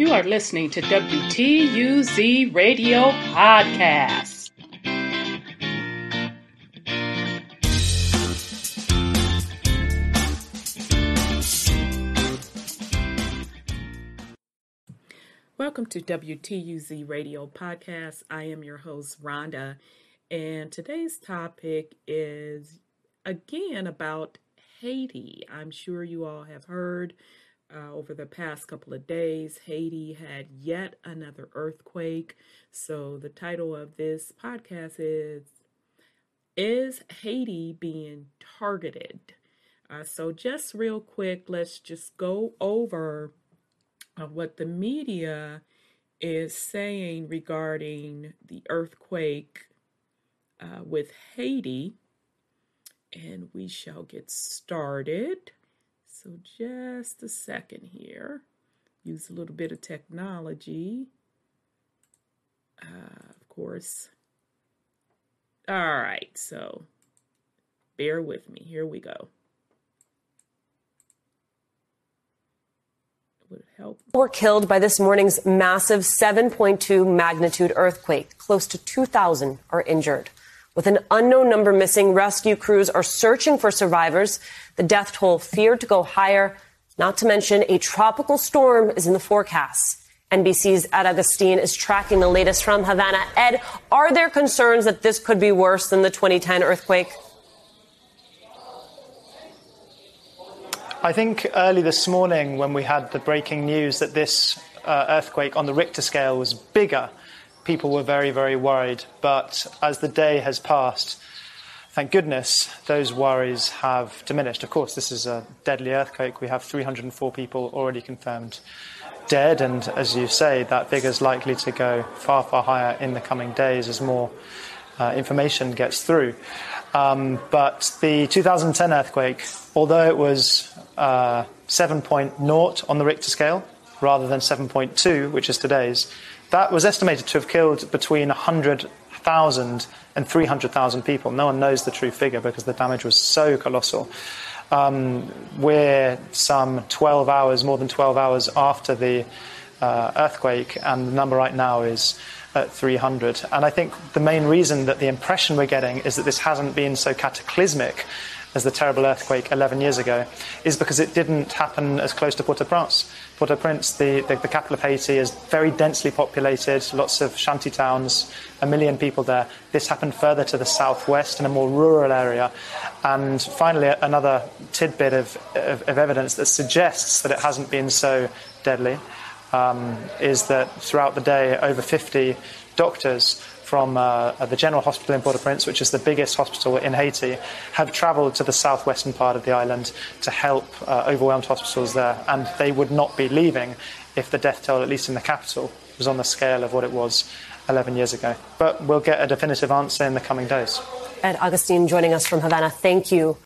You are listening to WTUZ Radio Podcast. Welcome to WTUZ Radio Podcast. I am your host, Rhonda, and today's topic is again about Haiti. I'm sure you all have heard uh, over the past couple of days, Haiti had yet another earthquake. So, the title of this podcast is Is Haiti Being Targeted? Uh, so, just real quick, let's just go over uh, what the media is saying regarding the earthquake uh, with Haiti. And we shall get started. So just a second here. Use a little bit of technology. Uh, of course. All right, so bear with me. Here we go. Would help. Were killed by this morning's massive 7.2 magnitude earthquake. Close to 2,000 are injured. With an unknown number missing, rescue crews are searching for survivors. The death toll feared to go higher, not to mention a tropical storm is in the forecast. NBC's Ed Augustin is tracking the latest from Havana. Ed, are there concerns that this could be worse than the 2010 earthquake? I think early this morning, when we had the breaking news that this uh, earthquake on the Richter scale was bigger people were very, very worried. But as the day has passed, thank goodness, those worries have diminished. Of course, this is a deadly earthquake. We have 304 people already confirmed dead, and as you say, that figure is likely to go far, far higher in the coming days as more uh, information gets through. Um, but the 2010 earthquake, although it was uh, 7.0 on the Richter scale rather than 7.2, which is today's, that was estimated to have killed between 100,000 and 300,000 people. No one knows the true figure because the damage was so colossal. Um, we're some 12 hours, more than 12 hours after the uh, earthquake, and the number right now is at 300. And I think the main reason that the impression we're getting is that this hasn't been so cataclysmic as the terrible earthquake 11 years ago is because it didn't happen as close to Port-au-Prince. Port-au-Prince, the, the, the, capital of Haiti, is very densely populated, lots of shanty towns, a million people there. This happened further to the southwest in a more rural area. And finally, another tidbit of, of, of evidence that suggests that it hasn't been so deadly um, is that throughout the day, over 50 doctors from uh, the General Hospital in Port-au-Prince, which is the biggest hospital in Haiti, have travelled to the southwestern part of the island to help uh, overwhelmed hospitals there. And they would not be leaving if the death toll, at least in the capital, was on the scale of what it was 11 years ago. But we'll get a definitive answer in the coming days. Ed Augustin joining us from Havana. Thank you.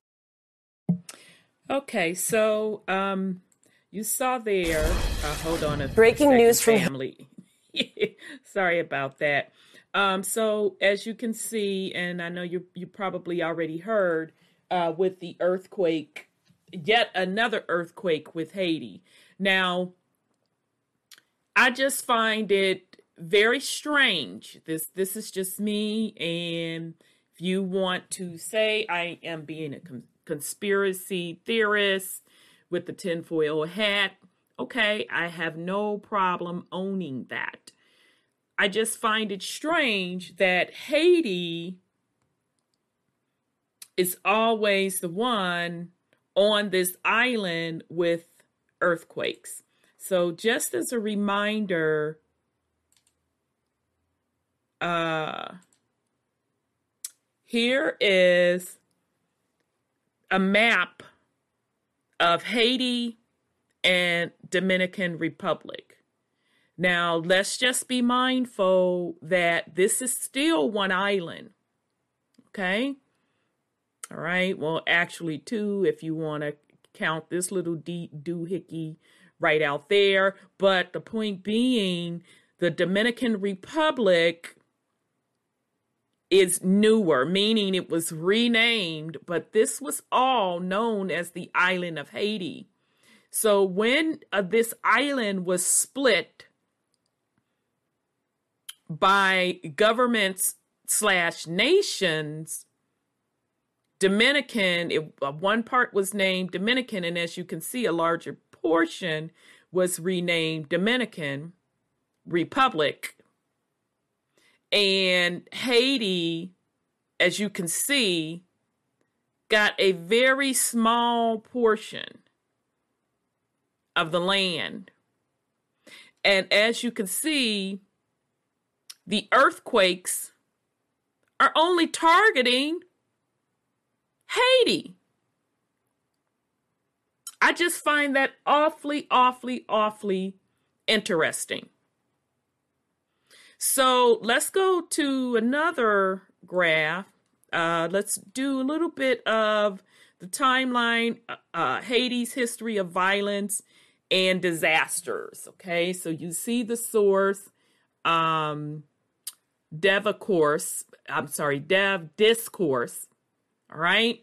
Okay, so um, you saw there. Uh, hold on a breaking news from family. Sorry about that. Um, so as you can see, and I know you you probably already heard uh, with the earthquake, yet another earthquake with Haiti. Now, I just find it very strange. This this is just me, and if you want to say I am being a con- conspiracy theorist with the tinfoil hat, okay, I have no problem owning that. I just find it strange that Haiti is always the one on this island with earthquakes. So, just as a reminder, uh, here is a map of Haiti and Dominican Republic. Now, let's just be mindful that this is still one island. Okay? All right. Well, actually, two, if you want to count this little de- doohickey right out there. But the point being, the Dominican Republic is newer, meaning it was renamed, but this was all known as the island of Haiti. So when uh, this island was split by governments slash nations Dominican, it, uh, one part was named Dominican, and as you can see, a larger portion was renamed Dominican Republic. And Haiti, as you can see, got a very small portion of the land. And as you can see, the earthquakes are only targeting Haiti. I just find that awfully, awfully, awfully interesting. So let's go to another graph. Uh, let's do a little bit of the timeline, uh, uh Haiti's history of violence and disasters. Okay, so you see the source, um, Dev course. I'm sorry, Dev discourse. All right.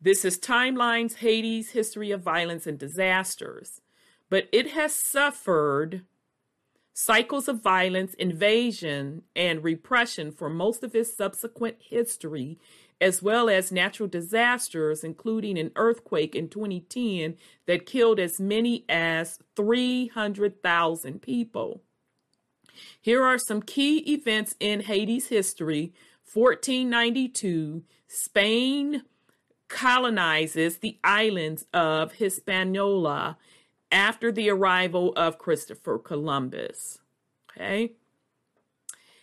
This is Timelines Haiti's History of Violence and Disasters, but it has suffered cycles of violence, invasion, and repression for most of its subsequent history, as well as natural disasters, including an earthquake in 2010 that killed as many as 300,000 people. Here are some key events in Haiti's history 1492, Spain colonizes the islands of Hispaniola after the arrival of Christopher Columbus. Okay.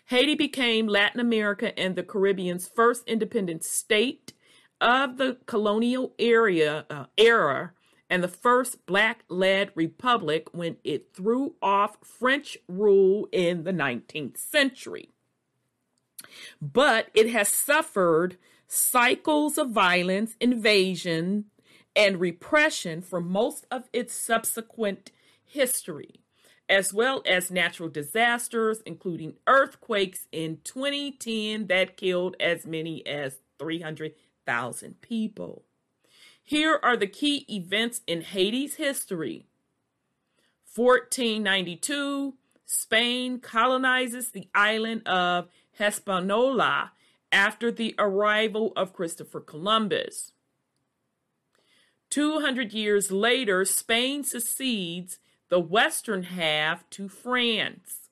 Haiti became Latin America and the Caribbean's first independent state of the colonial area uh, era and the first black-led republic when it threw off French rule in the 19th century. But it has suffered cycles of violence, invasion, and repression for most of its subsequent history, as well as natural disasters, including earthquakes in 2010 that killed as many as 300,000 people. Here are the key events in Haiti's history. 1492, Spain colonizes the island of Hispaniola after the arrival of Christopher Columbus. 200 years later, Spain succeeds the western half to France.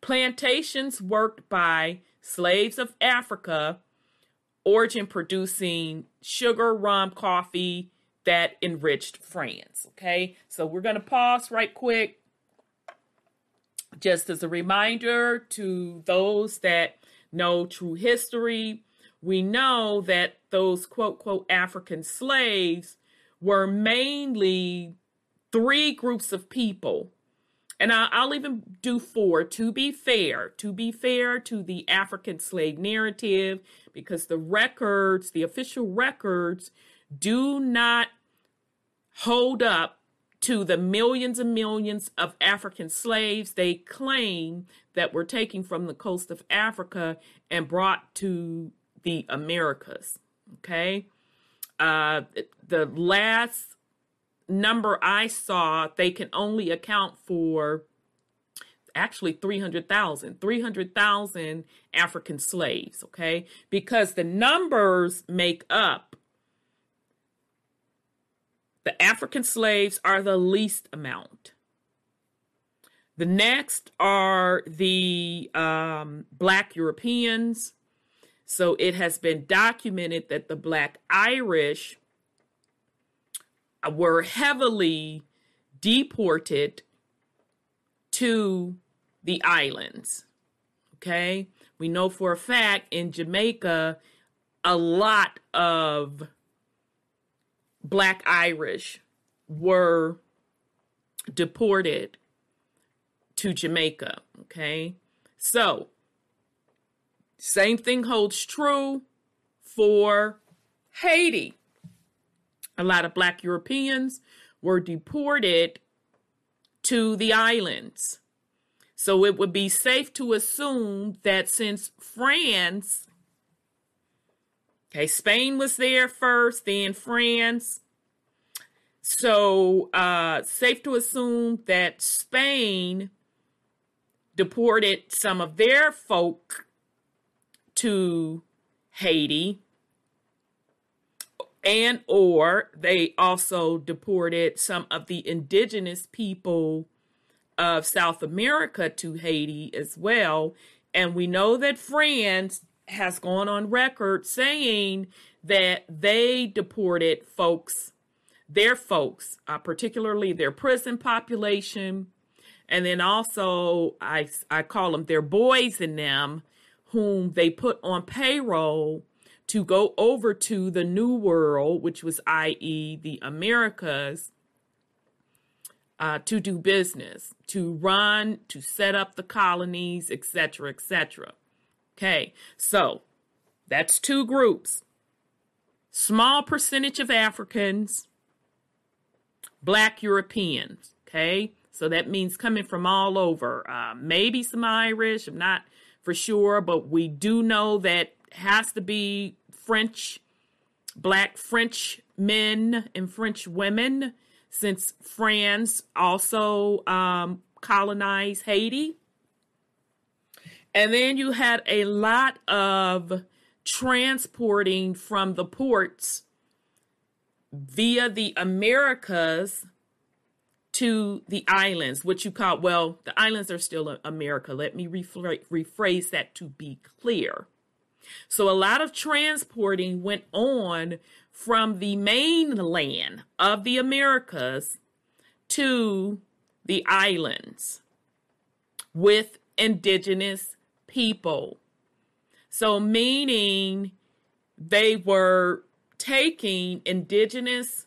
Plantations worked by slaves of Africa, origin producing sugar, rum, coffee that enriched France. Okay, so we're going to pause right quick. Just as a reminder to those that know true history, we know that those quote, quote, African slaves were mainly three groups of people. And I'll even do four to be fair, to be fair to the African slave narrative, because the records, the official records, do not hold up to the millions and millions of African slaves they claim that were taken from the coast of Africa and brought to the Americas. Okay. Uh, the last number I saw, they can only account for actually 300,000, 300,000 African slaves. Okay. Because the numbers make up the African slaves are the least amount. The next are the um, Black Europeans. So it has been documented that the Black Irish were heavily deported to the islands. Okay. We know for a fact in Jamaica, a lot of Black Irish were deported to Jamaica. Okay. So, same thing holds true for Haiti. A lot of Black Europeans were deported to the islands. So, it would be safe to assume that since France Okay, Spain was there first, then France. So, uh, safe to assume that Spain deported some of their folk to Haiti and or they also deported some of the indigenous people of South America to Haiti as well. And we know that France has gone on record saying that they deported folks, their folks, uh, particularly their prison population, and then also I I call them their boys in them, whom they put on payroll to go over to the New World, which was i.e. the Americas, uh, to do business, to run, to set up the colonies, etc., etc. Okay, so that's two groups. Small percentage of Africans, Black Europeans. Okay, so that means coming from all over. Uh, maybe some Irish. I'm not for sure, but we do know that has to be French, Black French men and French women, since France also um, colonized Haiti. And then you had a lot of transporting from the ports via the Americas to the islands, which you call, well, the islands are still America. Let me rephrase that to be clear. So a lot of transporting went on from the mainland of the Americas to the islands with indigenous people. So, meaning they were taking indigenous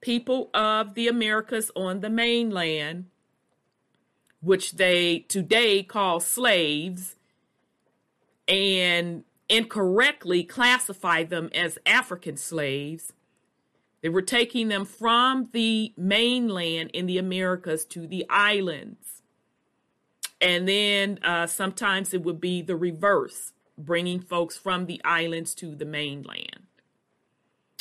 people of the Americas on the mainland, which they today call slaves, and incorrectly classify them as African slaves. They were taking them from the mainland in the Americas to the islands. And then uh, sometimes it would be the reverse, bringing folks from the islands to the mainland.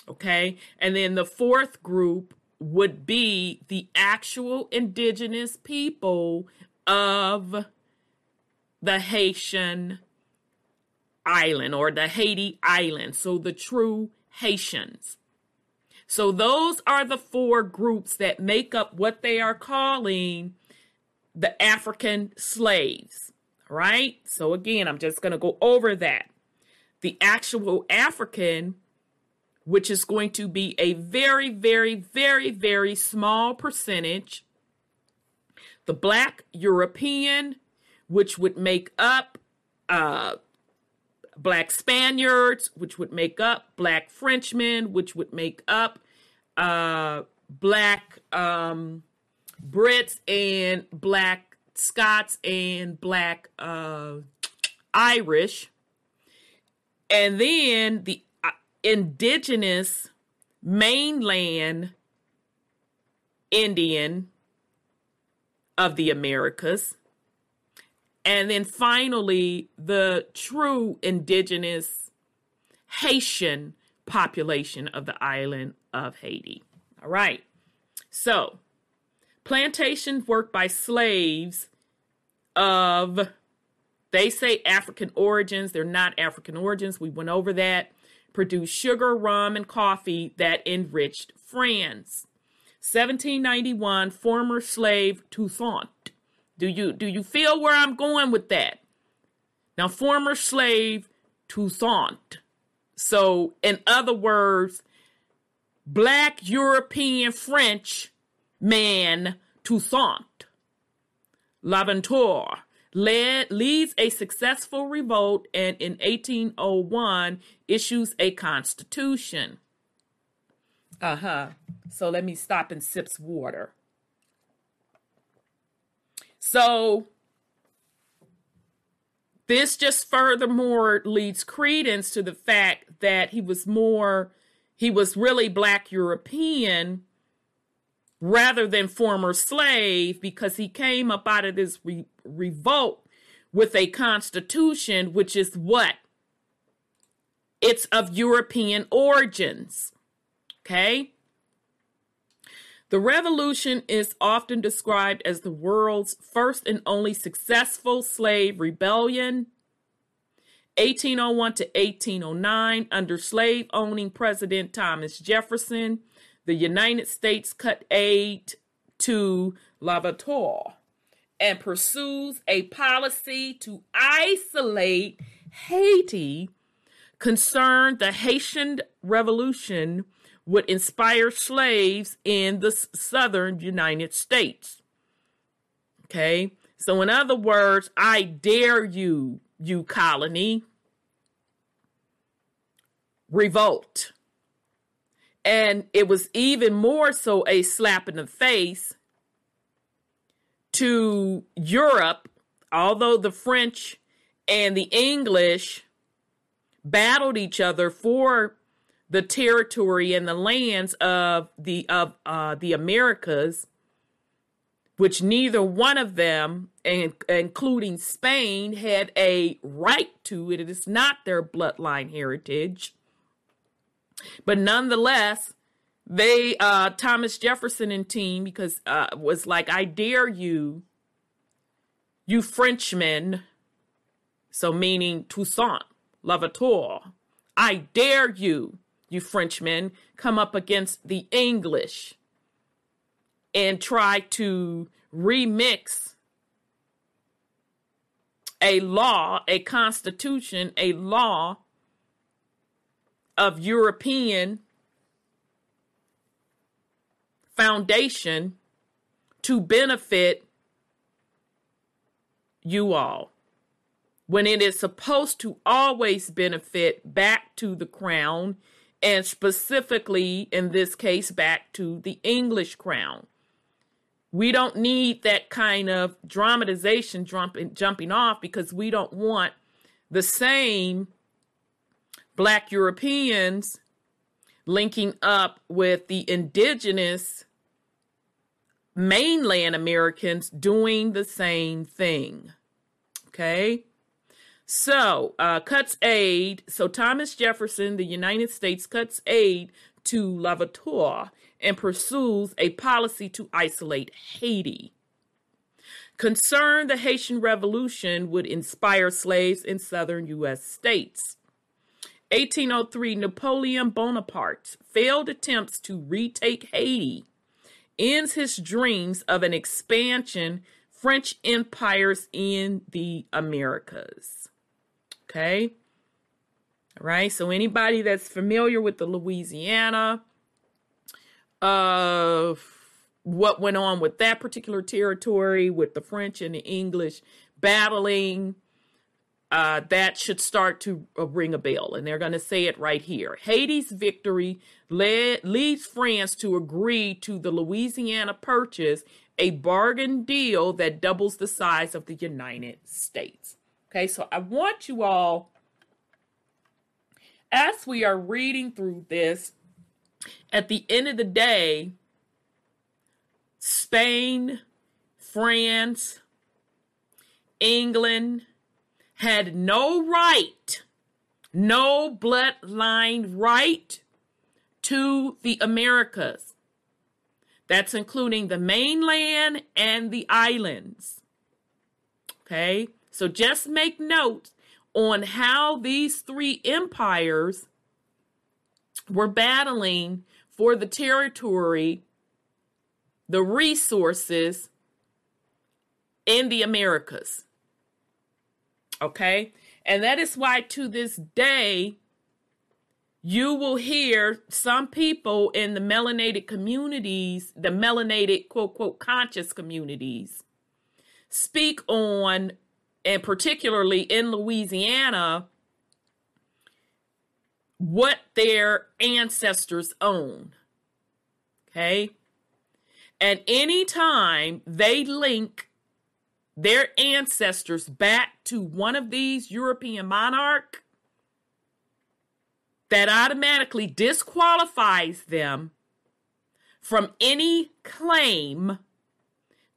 Okay. And then the fourth group would be the actual indigenous people of the Haitian island or the Haiti island. So the true Haitians. So those are the four groups that make up what they are calling the African slaves, right? So again, I'm just going to go over that. The actual African, which is going to be a very, very, very, very small percentage. The Black European, which would make up uh, Black Spaniards, which would make up Black Frenchmen, which would make up uh, Black um, Brits and black Scots and black uh, Irish. And then the uh, indigenous mainland Indian of the Americas. And then finally, the true indigenous Haitian population of the island of Haiti. All right. So plantation work by slaves of they say African origins. They're not African origins. We went over that. Produced sugar, rum, and coffee that enriched France. 1791, former slave Toussaint. Do you do you feel where I'm going with that? Now, former slave Toussaint. So, in other words, black European French man Toussaint Louverture led, leads a successful revolt and in 1801 issues a constitution. Uh huh. So let me stop and sips water. So this just furthermore leads credence to the fact that he was more, he was really black European rather than former slave because he came up out of this re- revolt with a constitution which is what? It's of European origins. Okay? The revolution is often described as the world's first and only successful slave rebellion. 1801 to 1809, under slave owning President Thomas Jefferson, the United States cut aid to Louverture and pursues a policy to isolate Haiti concerned the Haitian Revolution would inspire slaves in the southern United States. Okay, so in other words, I dare you, you colony, revolt. And it was even more so a slap in the face to Europe, although the French and the English battled each other for the territory and the lands of the of uh, the Americas, which neither one of them, and, including Spain, had a right to. it. It is not their bloodline heritage, but nonetheless, they uh, Thomas Jefferson and team because uh, was like, I dare you, you Frenchmen, so meaning Toussaint Louverture, I dare you you Frenchmen, come up against the English and try to remix a law, a constitution, a law of European foundation to benefit you all when it is supposed to always benefit back to the crown and specifically in this case back to the English crown. We don't need that kind of dramatization jumping jumping off because we don't want the same black Europeans linking up with the indigenous mainland Americans doing the same thing. Okay? So, uh, cuts aid. So, Thomas Jefferson, the United States, cuts aid to Louverture and pursues a policy to isolate Haiti. Concerned the Haitian Revolution would inspire slaves in southern U.S. states. 1803, Napoleon Bonaparte's failed attempts to retake Haiti ends his dreams of an expansion French empires in the Americas. Okay. All right. So anybody that's familiar with the Louisiana, uh, what went on with that particular territory with the French and the English battling, uh, that should start to uh, ring a bell. And they're going to say it right here. Haiti's victory led, leads France to agree to the Louisiana Purchase, a bargain deal that doubles the size of the United States. Okay, so I want you all, as we are reading through this, at the end of the day, Spain, France, England had no right, no bloodline right to the Americas. That's including the mainland and the islands. Okay? So just make note on how these three empires were battling for the territory, the resources in the Americas. Okay? And that is why to this day, you will hear some people in the melanated communities, the melanated quote, quote, conscious communities, speak on and particularly in Louisiana, what their ancestors own. Okay? And anytime they link their ancestors back to one of these European monarch, that automatically disqualifies them from any claim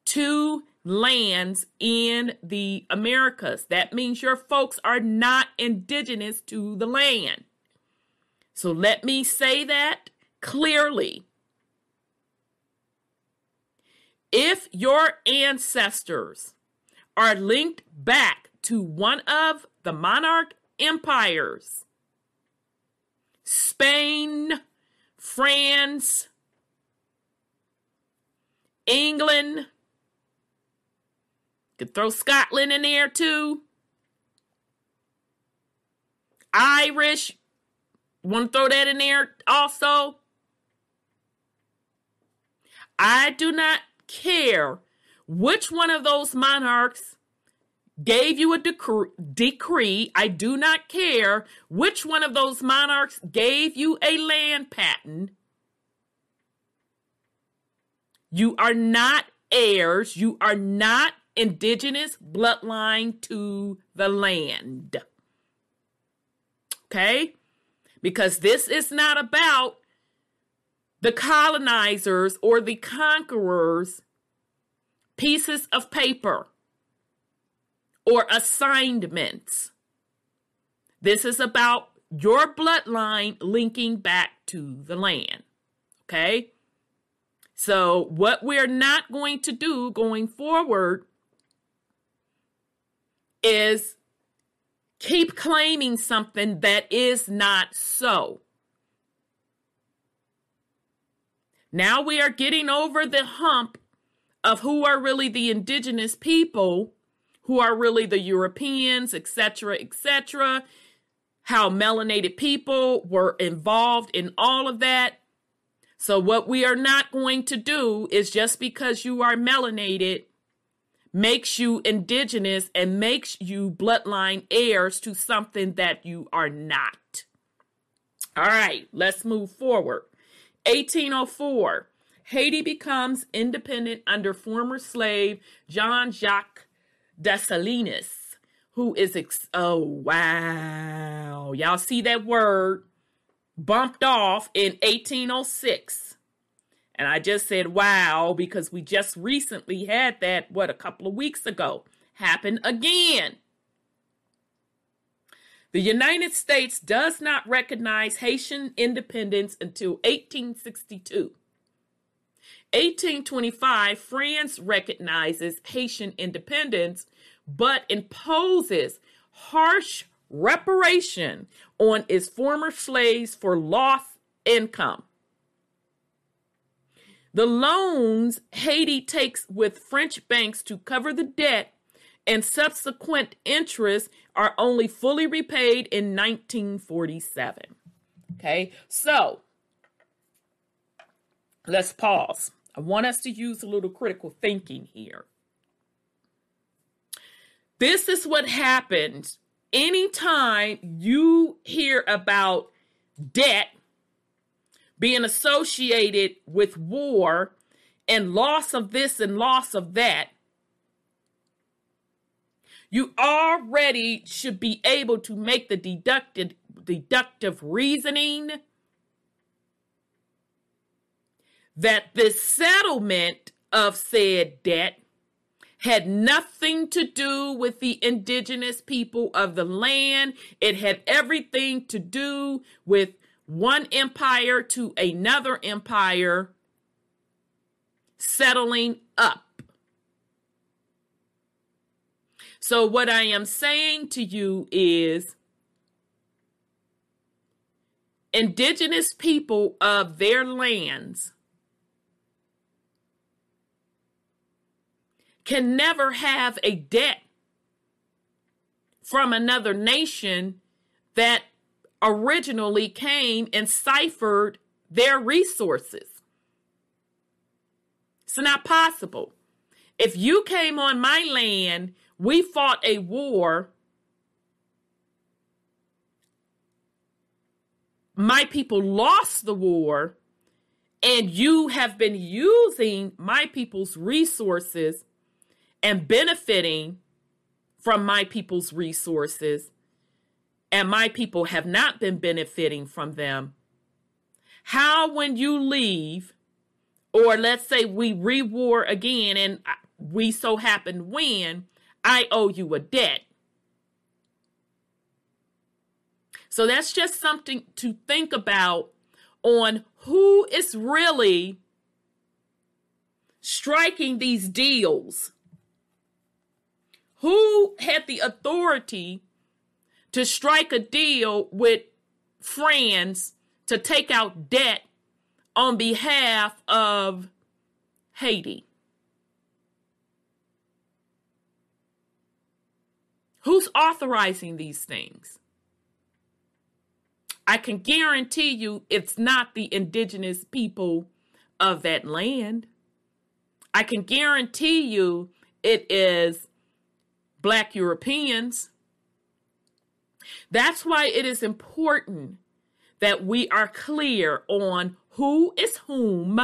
to lands in the Americas. That means your folks are not indigenous to the land. So let me say that clearly. if your ancestors are linked back to one of the monarch empires, Spain, France, England, could throw Scotland in there too. Irish, want to throw that in there also? I do not care which one of those monarchs gave you a decree, decree. I do not care which one of those monarchs gave you a land patent. You are not heirs. You are not indigenous bloodline to the land. Okay? Because this is not about the colonizers or the conquerors pieces of paper or assignments. This is about your bloodline linking back to the land. Okay? So, what we're not going to do going forward is keep claiming something that is not so. Now we are getting over the hump of who are really the indigenous people, who are really the Europeans, etc., etc., how melanated people were involved in all of that. So, what we are not going to do is just because you are melanated makes you indigenous and makes you bloodline heirs to something that you are not. All right, let's move forward. 1804, Haiti becomes independent under former slave Jean Jacques Dessalines, who is, ex- oh, wow. Y'all see that word bumped off in 1806. And I just said, wow, because we just recently had that, what, a couple of weeks ago, happen again. The United States does not recognize Haitian independence until 1862. 1825, France recognizes Haitian independence but imposes harsh reparation on its former slaves for lost income. The loans Haiti takes with French banks to cover the debt and subsequent interest are only fully repaid in 1947. Okay, so let's pause. I want us to use a little critical thinking here. This is what happens anytime you hear about debt being associated with war and loss of this and loss of that, you already should be able to make the deducted deductive reasoning that the settlement of said debt had nothing to do with the indigenous people of the land. It had everything to do with one empire to another empire settling up. So, what I am saying to you is indigenous people of their lands can never have a debt from another nation that originally came and ciphered their resources. It's not possible. If you came on my land, we fought a war. My people lost the war, and you have been using my people's resources and benefiting from my people's resources and my people have not been benefiting from them, how, when you leave, or let's say we rewar again and we so happen win, I owe you a debt. So that's just something to think about on who is really striking these deals? Who had the authority to strike a deal with France to take out debt on behalf of Haiti? Who's authorizing these things? I can guarantee you it's not the indigenous people of that land. I can guarantee you it is black Europeans. That's why it is important that we are clear on who is whom,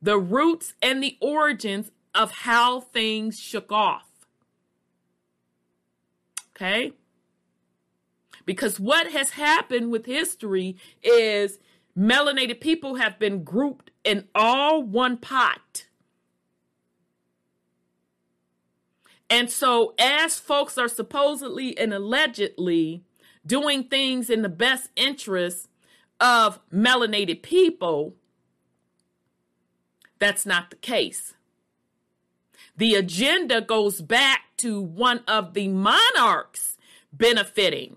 the roots and the origins of how things shook off. Okay? Because what has happened with history is melanated people have been grouped in all one pot. And so, as folks are supposedly and allegedly doing things in the best interest of melanated people, that's not the case. The agenda goes back to one of the monarchs benefiting.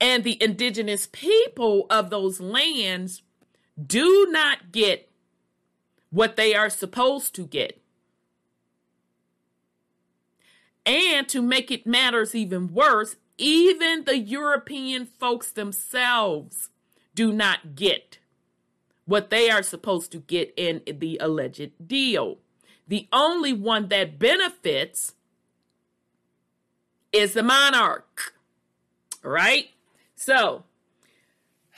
And the indigenous people of those lands do not get what they are supposed to get. And to make it matters even worse, even the European folks themselves do not get what they are supposed to get in the alleged deal. The only one that benefits is the monarch, right? So,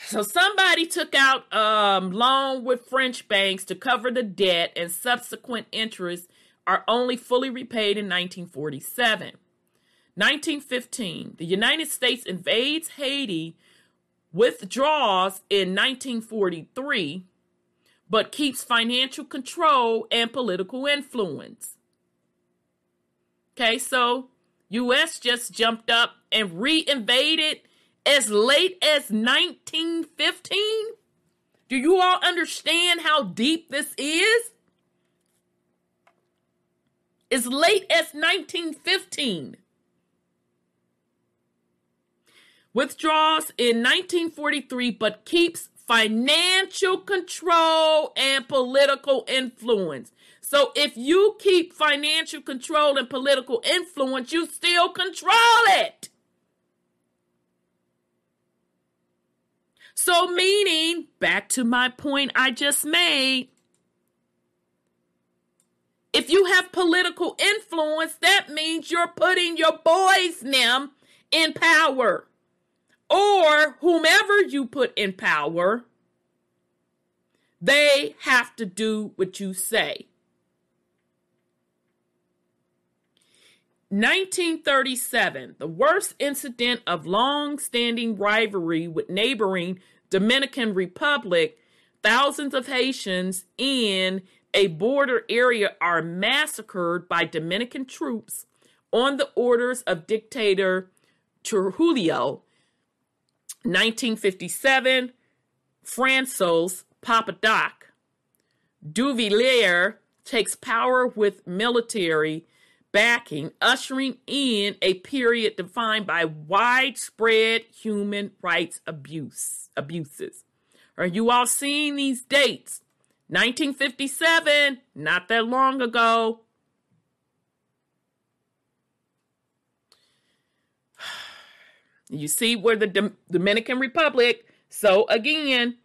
so somebody took out um, loan with French banks to cover the debt, and subsequent interest are only fully repaid in 1947. 1915, the United States invades Haiti, withdraws in 1943, but keeps financial control and political influence. Okay, so US just jumped up and reinvaded as late as 1915? Do you all understand how deep this is? As late as 1915. Withdraws in 1943 but keeps financial control and political influence. So if you keep financial control and political influence, you still control it. So, meaning, back to my point I just made, if you have political influence, that means you're putting your boys them in power or whomever you put in power, they have to do what you say. 1937, the worst incident of long standing rivalry with neighboring Dominican Republic, thousands of Haitians in a border area are massacred by Dominican troops on the orders of dictator Trujillo 1957, François Papa Doc. Duvalier takes power with military backing, ushering in a period defined by widespread human rights abuse abuses. Are you all seeing these dates? 1957, not that long ago. You see where the Dominican Republic, so again,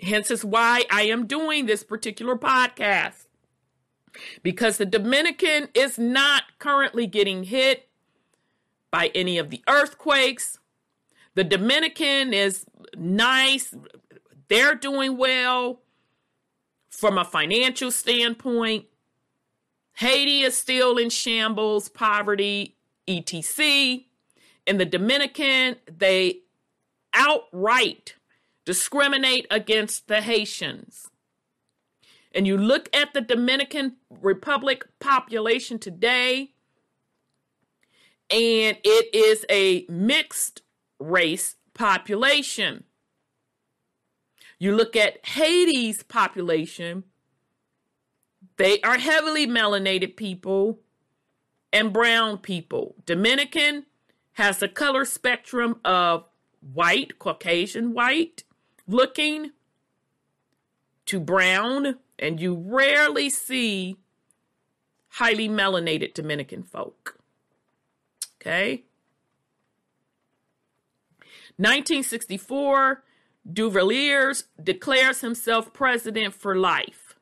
hence is why I am doing this particular podcast. Because the Dominican is not currently getting hit by any of the earthquakes. The Dominican is nice. They're doing well from a financial standpoint. Haiti is still in shambles, poverty, etc. In the Dominican, they outright discriminate against the Haitians. And you look at the Dominican Republic population today, and it is a mixed race population. You look at Haiti's population, they are heavily melanated people and brown people. Dominican has a color spectrum of white, Caucasian white looking to brown, and you rarely see highly melanated Dominican folk. Okay. 1964, Duvaliers declares himself president for life.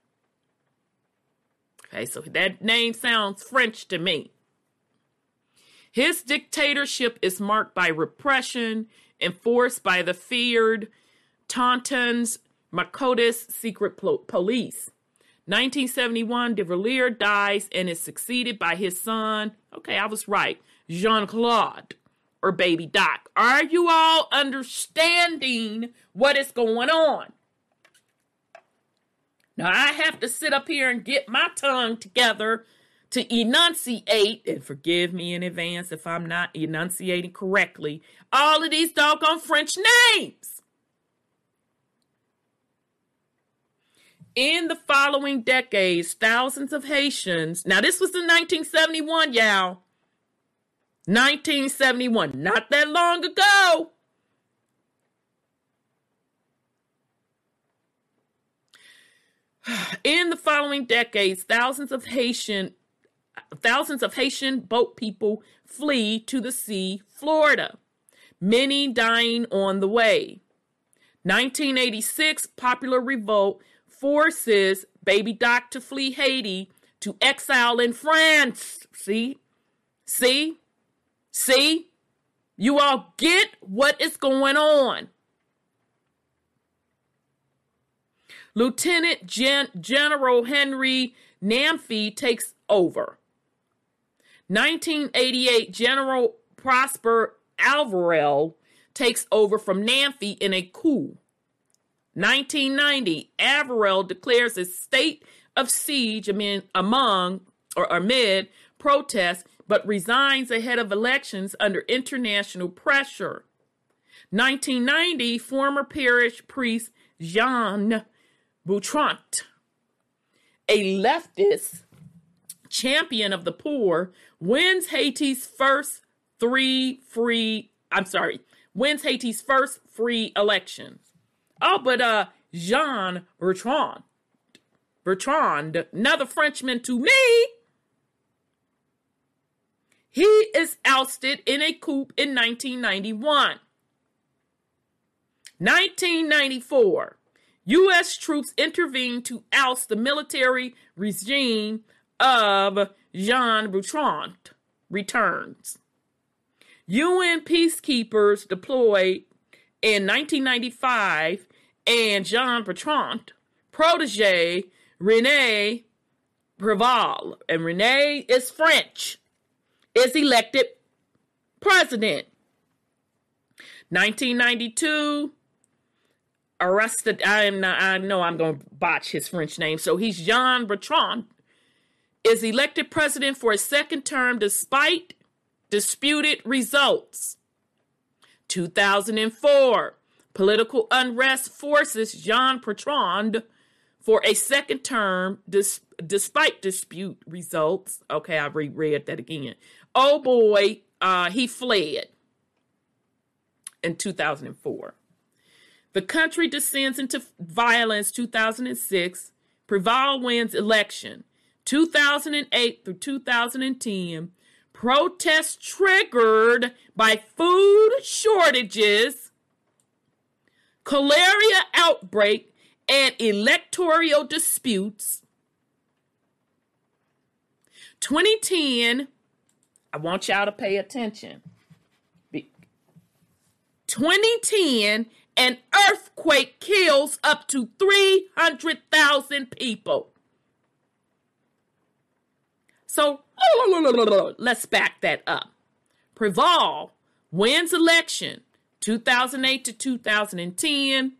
Okay, so that name sounds French to me. His dictatorship is marked by repression enforced by the feared Tonton's Macoutes secret police. 1971, de dies and is succeeded by his son. Okay, I was right. Jean Claude or Baby Doc. Are you all understanding what is going on? Now, I have to sit up here and get my tongue together to enunciate, and forgive me in advance if I'm not enunciating correctly, all of these doggone French names. In the following decades, thousands of Haitians, now this was in 1971, y'all. 1971, not that long ago. In the following decades, thousands of Haitian thousands of Haitian boat people flee to the sea, Florida, many dying on the way. 1986 popular revolt forces Baby Doc to flee Haiti to exile in France. See? See? See? You all get what is going on. Lieutenant Gen- General Henri Namphy takes over. 1988, General Prosper Alvarell takes over from Namphy in a coup. 1990, Alvarell declares a state of siege among or amid protests, but resigns ahead of elections under international pressure. 1990, former parish priest Jean Boutrant, a leftist champion of the poor, wins Haiti's first three free, I'm sorry, wins Haiti's first free elections. Oh, but uh Jean Bertrand, Bertrand, another Frenchman to me, he is ousted in a coup in 1991. 1994, U.S. troops intervene to oust the military regime of Jean Bertrand returns. UN peacekeepers deployed in 1995 and Jean Bertrand, protege Rene Preval, and Rene is French, is elected president. 1992, arrested. I am. I know I'm going to botch his French name. So he's Jean Bertrand is elected president for a second term despite disputed results. 2004, political unrest forces Jean Bertrand for a second term dis- despite dispute results. Okay, I reread that again. Oh boy, uh, he fled in 2004. The country descends into violence 2006. Preval wins election. 2008 through 2010, protests triggered by food shortages, cholera outbreak, and electoral disputes. 2010, I want y'all to pay attention. 2010, an earthquake kills up to 300,000 people. So let's back that up. Preval wins election 2008 to 2010.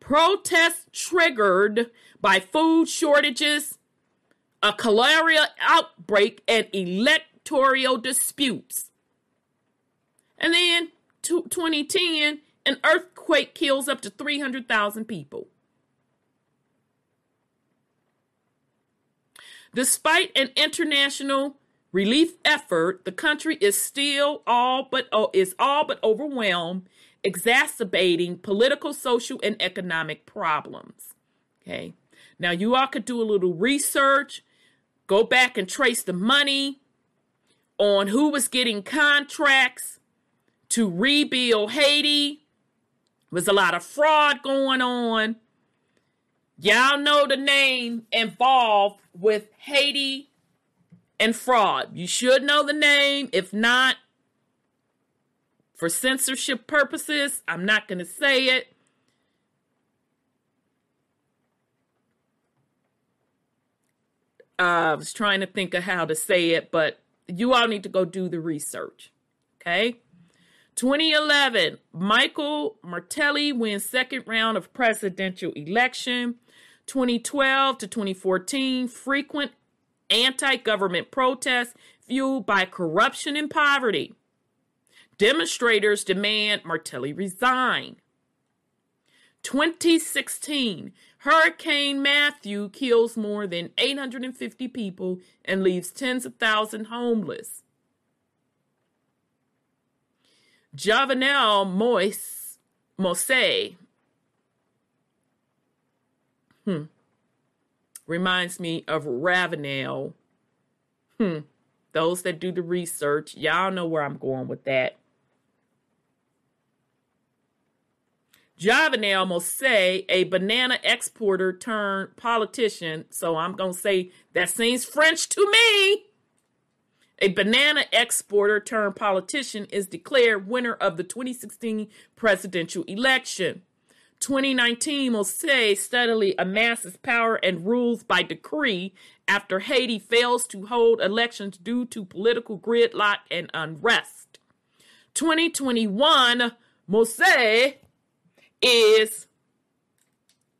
Protests triggered by food shortages, a cholera outbreak, and territorial disputes. And then 2010, an earthquake kills up to 300,000 people. Despite an international relief effort, the country is still all but oh, is all but overwhelmed, exacerbating political, social, and economic problems. Okay. Now you all could do a little research, go back and trace the money on who was getting contracts to rebuild Haiti. There was a lot of fraud going on. Y'all know the name involved with Haiti and fraud. You should know the name. If not, for censorship purposes, I'm not going to say it. Uh, I was trying to think of how to say it, but you all need to go do the research. Okay. 2011, Michael Martelly wins second round of presidential election. 2012 to 2014, frequent anti government protests fueled by corruption and poverty. Demonstrators demand Martelly resign. 2016, Hurricane Matthew kills more than 850 people and leaves tens of thousands homeless. Jovenel Moise, Mose hmm, reminds me of Ravenel. Hmm, those that do the research, y'all know where I'm going with that. Jovenel Mose, a banana exporter turned politician. So I'm going to say that seems French to me. A banana exporter turned politician is declared winner of the 2016 presidential election. 2019, Mose steadily amasses power and rules by decree after Haiti fails to hold elections due to political gridlock and unrest. 2021, Mose is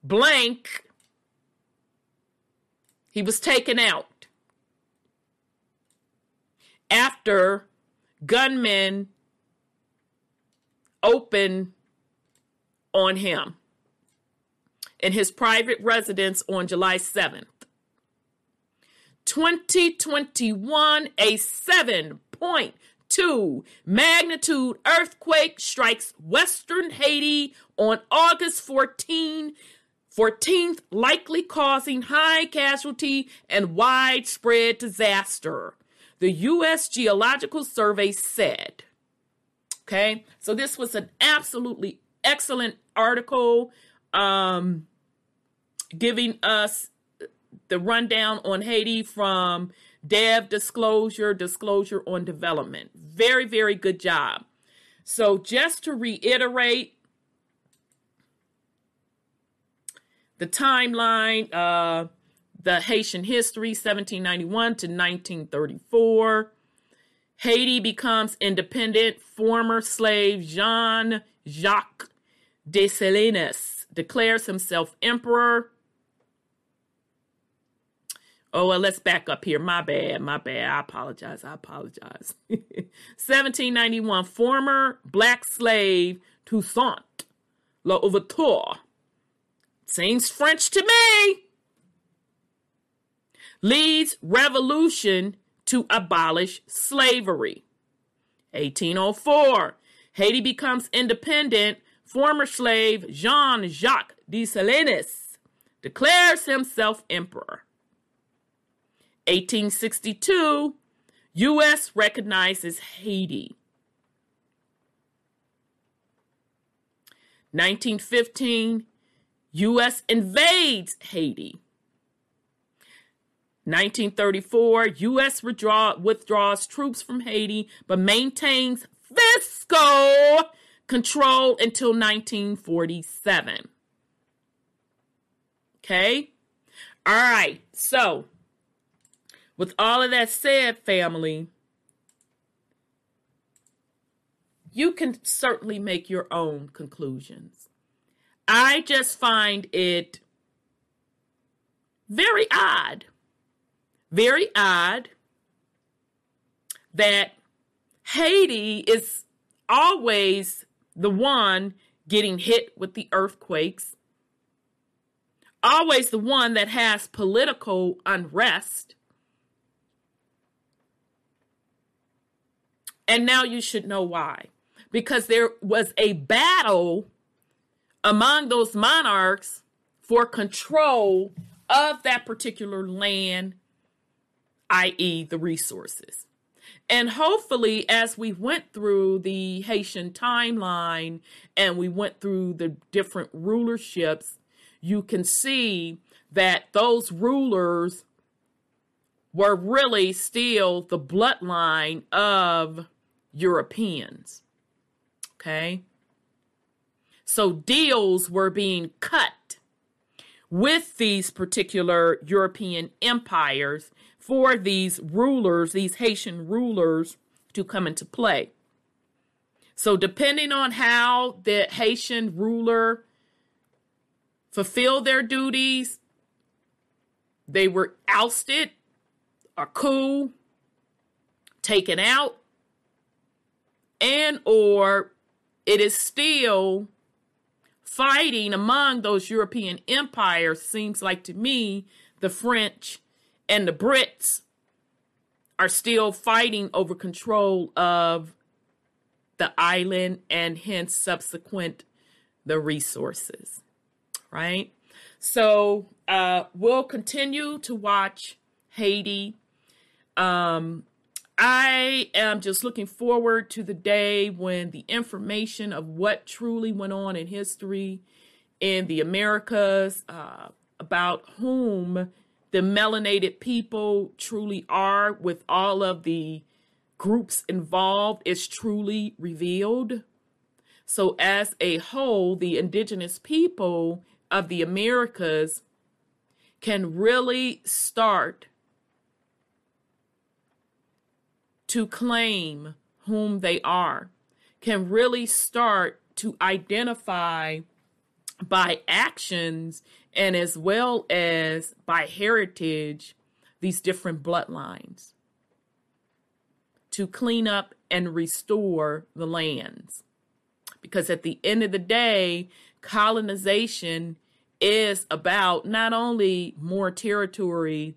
blank. He was taken out after gunmen opened on him in his private residence on July 7th. 2021, a 7.2 magnitude earthquake strikes western Haiti on August 14, 14th, likely causing high casualty and widespread disaster. The U.S. Geological Survey said. Okay, so this was an absolutely excellent article um, giving us the rundown on Haiti from Dev Disclosure, Disclosure on Development. Very, very good job. So, just to reiterate the timeline, uh, the Haitian history, 1791 to 1934. Haiti becomes independent. Former slave Jean Jacques Dessalines declares himself emperor. Oh, well, let's back up here. My bad, my bad. I apologize. I apologize. 1791, former black slave Toussaint Louverture. Seems French to me. Leads revolution to abolish slavery. 1804, Haiti becomes independent former slave Jean Jacques Dessalines declares himself emperor. 1862, U.S. recognizes Haiti. 1915, U.S. invades Haiti. 1934, U.S. Withdraw, withdraws troops from Haiti but maintains fiscal control until 1947. Okay? All right. So, with all of that said, family, you can certainly make your own conclusions. I just find it very odd, very odd that Haiti is always the one getting hit with the earthquakes, always the one that has political unrest, And now you should know why. Because there was a battle among those monarchs for control of that particular land, i.e., the resources. And hopefully, as we went through the Haitian timeline and we went through the different rulerships, you can see that those rulers were really still the bloodline of Europeans. Okay. So deals were being cut with these particular European empires for these rulers, these Haitian rulers, to come into play. So, depending on how the Haitian ruler fulfilled their duties, they were ousted, or coup, taken out, and or it is still fighting among those European empires seems like to me the French and the Brits are still fighting over control of the island and hence subsequent the resources right? So uh, we'll continue to watch haiti um, I am just looking forward to the day when the information of what truly went on in history in the Americas, uh, about whom the melanated people truly are, with all of the groups involved, is truly revealed. So, as a whole, the indigenous people of the Americas can really start to claim whom they are, can really start to identify by actions and as well as by heritage these different bloodlines to clean up and restore the lands. Because at the end of the day, colonization is about not only more territory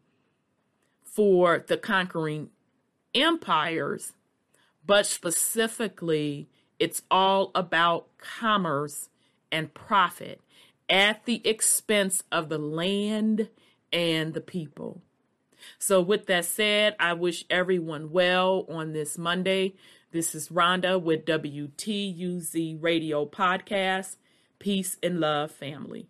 for the conquering empires, but specifically, it's all about commerce and profit at the expense of the land and the people. So, with that said, I wish everyone well on this Monday. This is Rhonda with WTUZ Radio Podcast. Peace and love, family.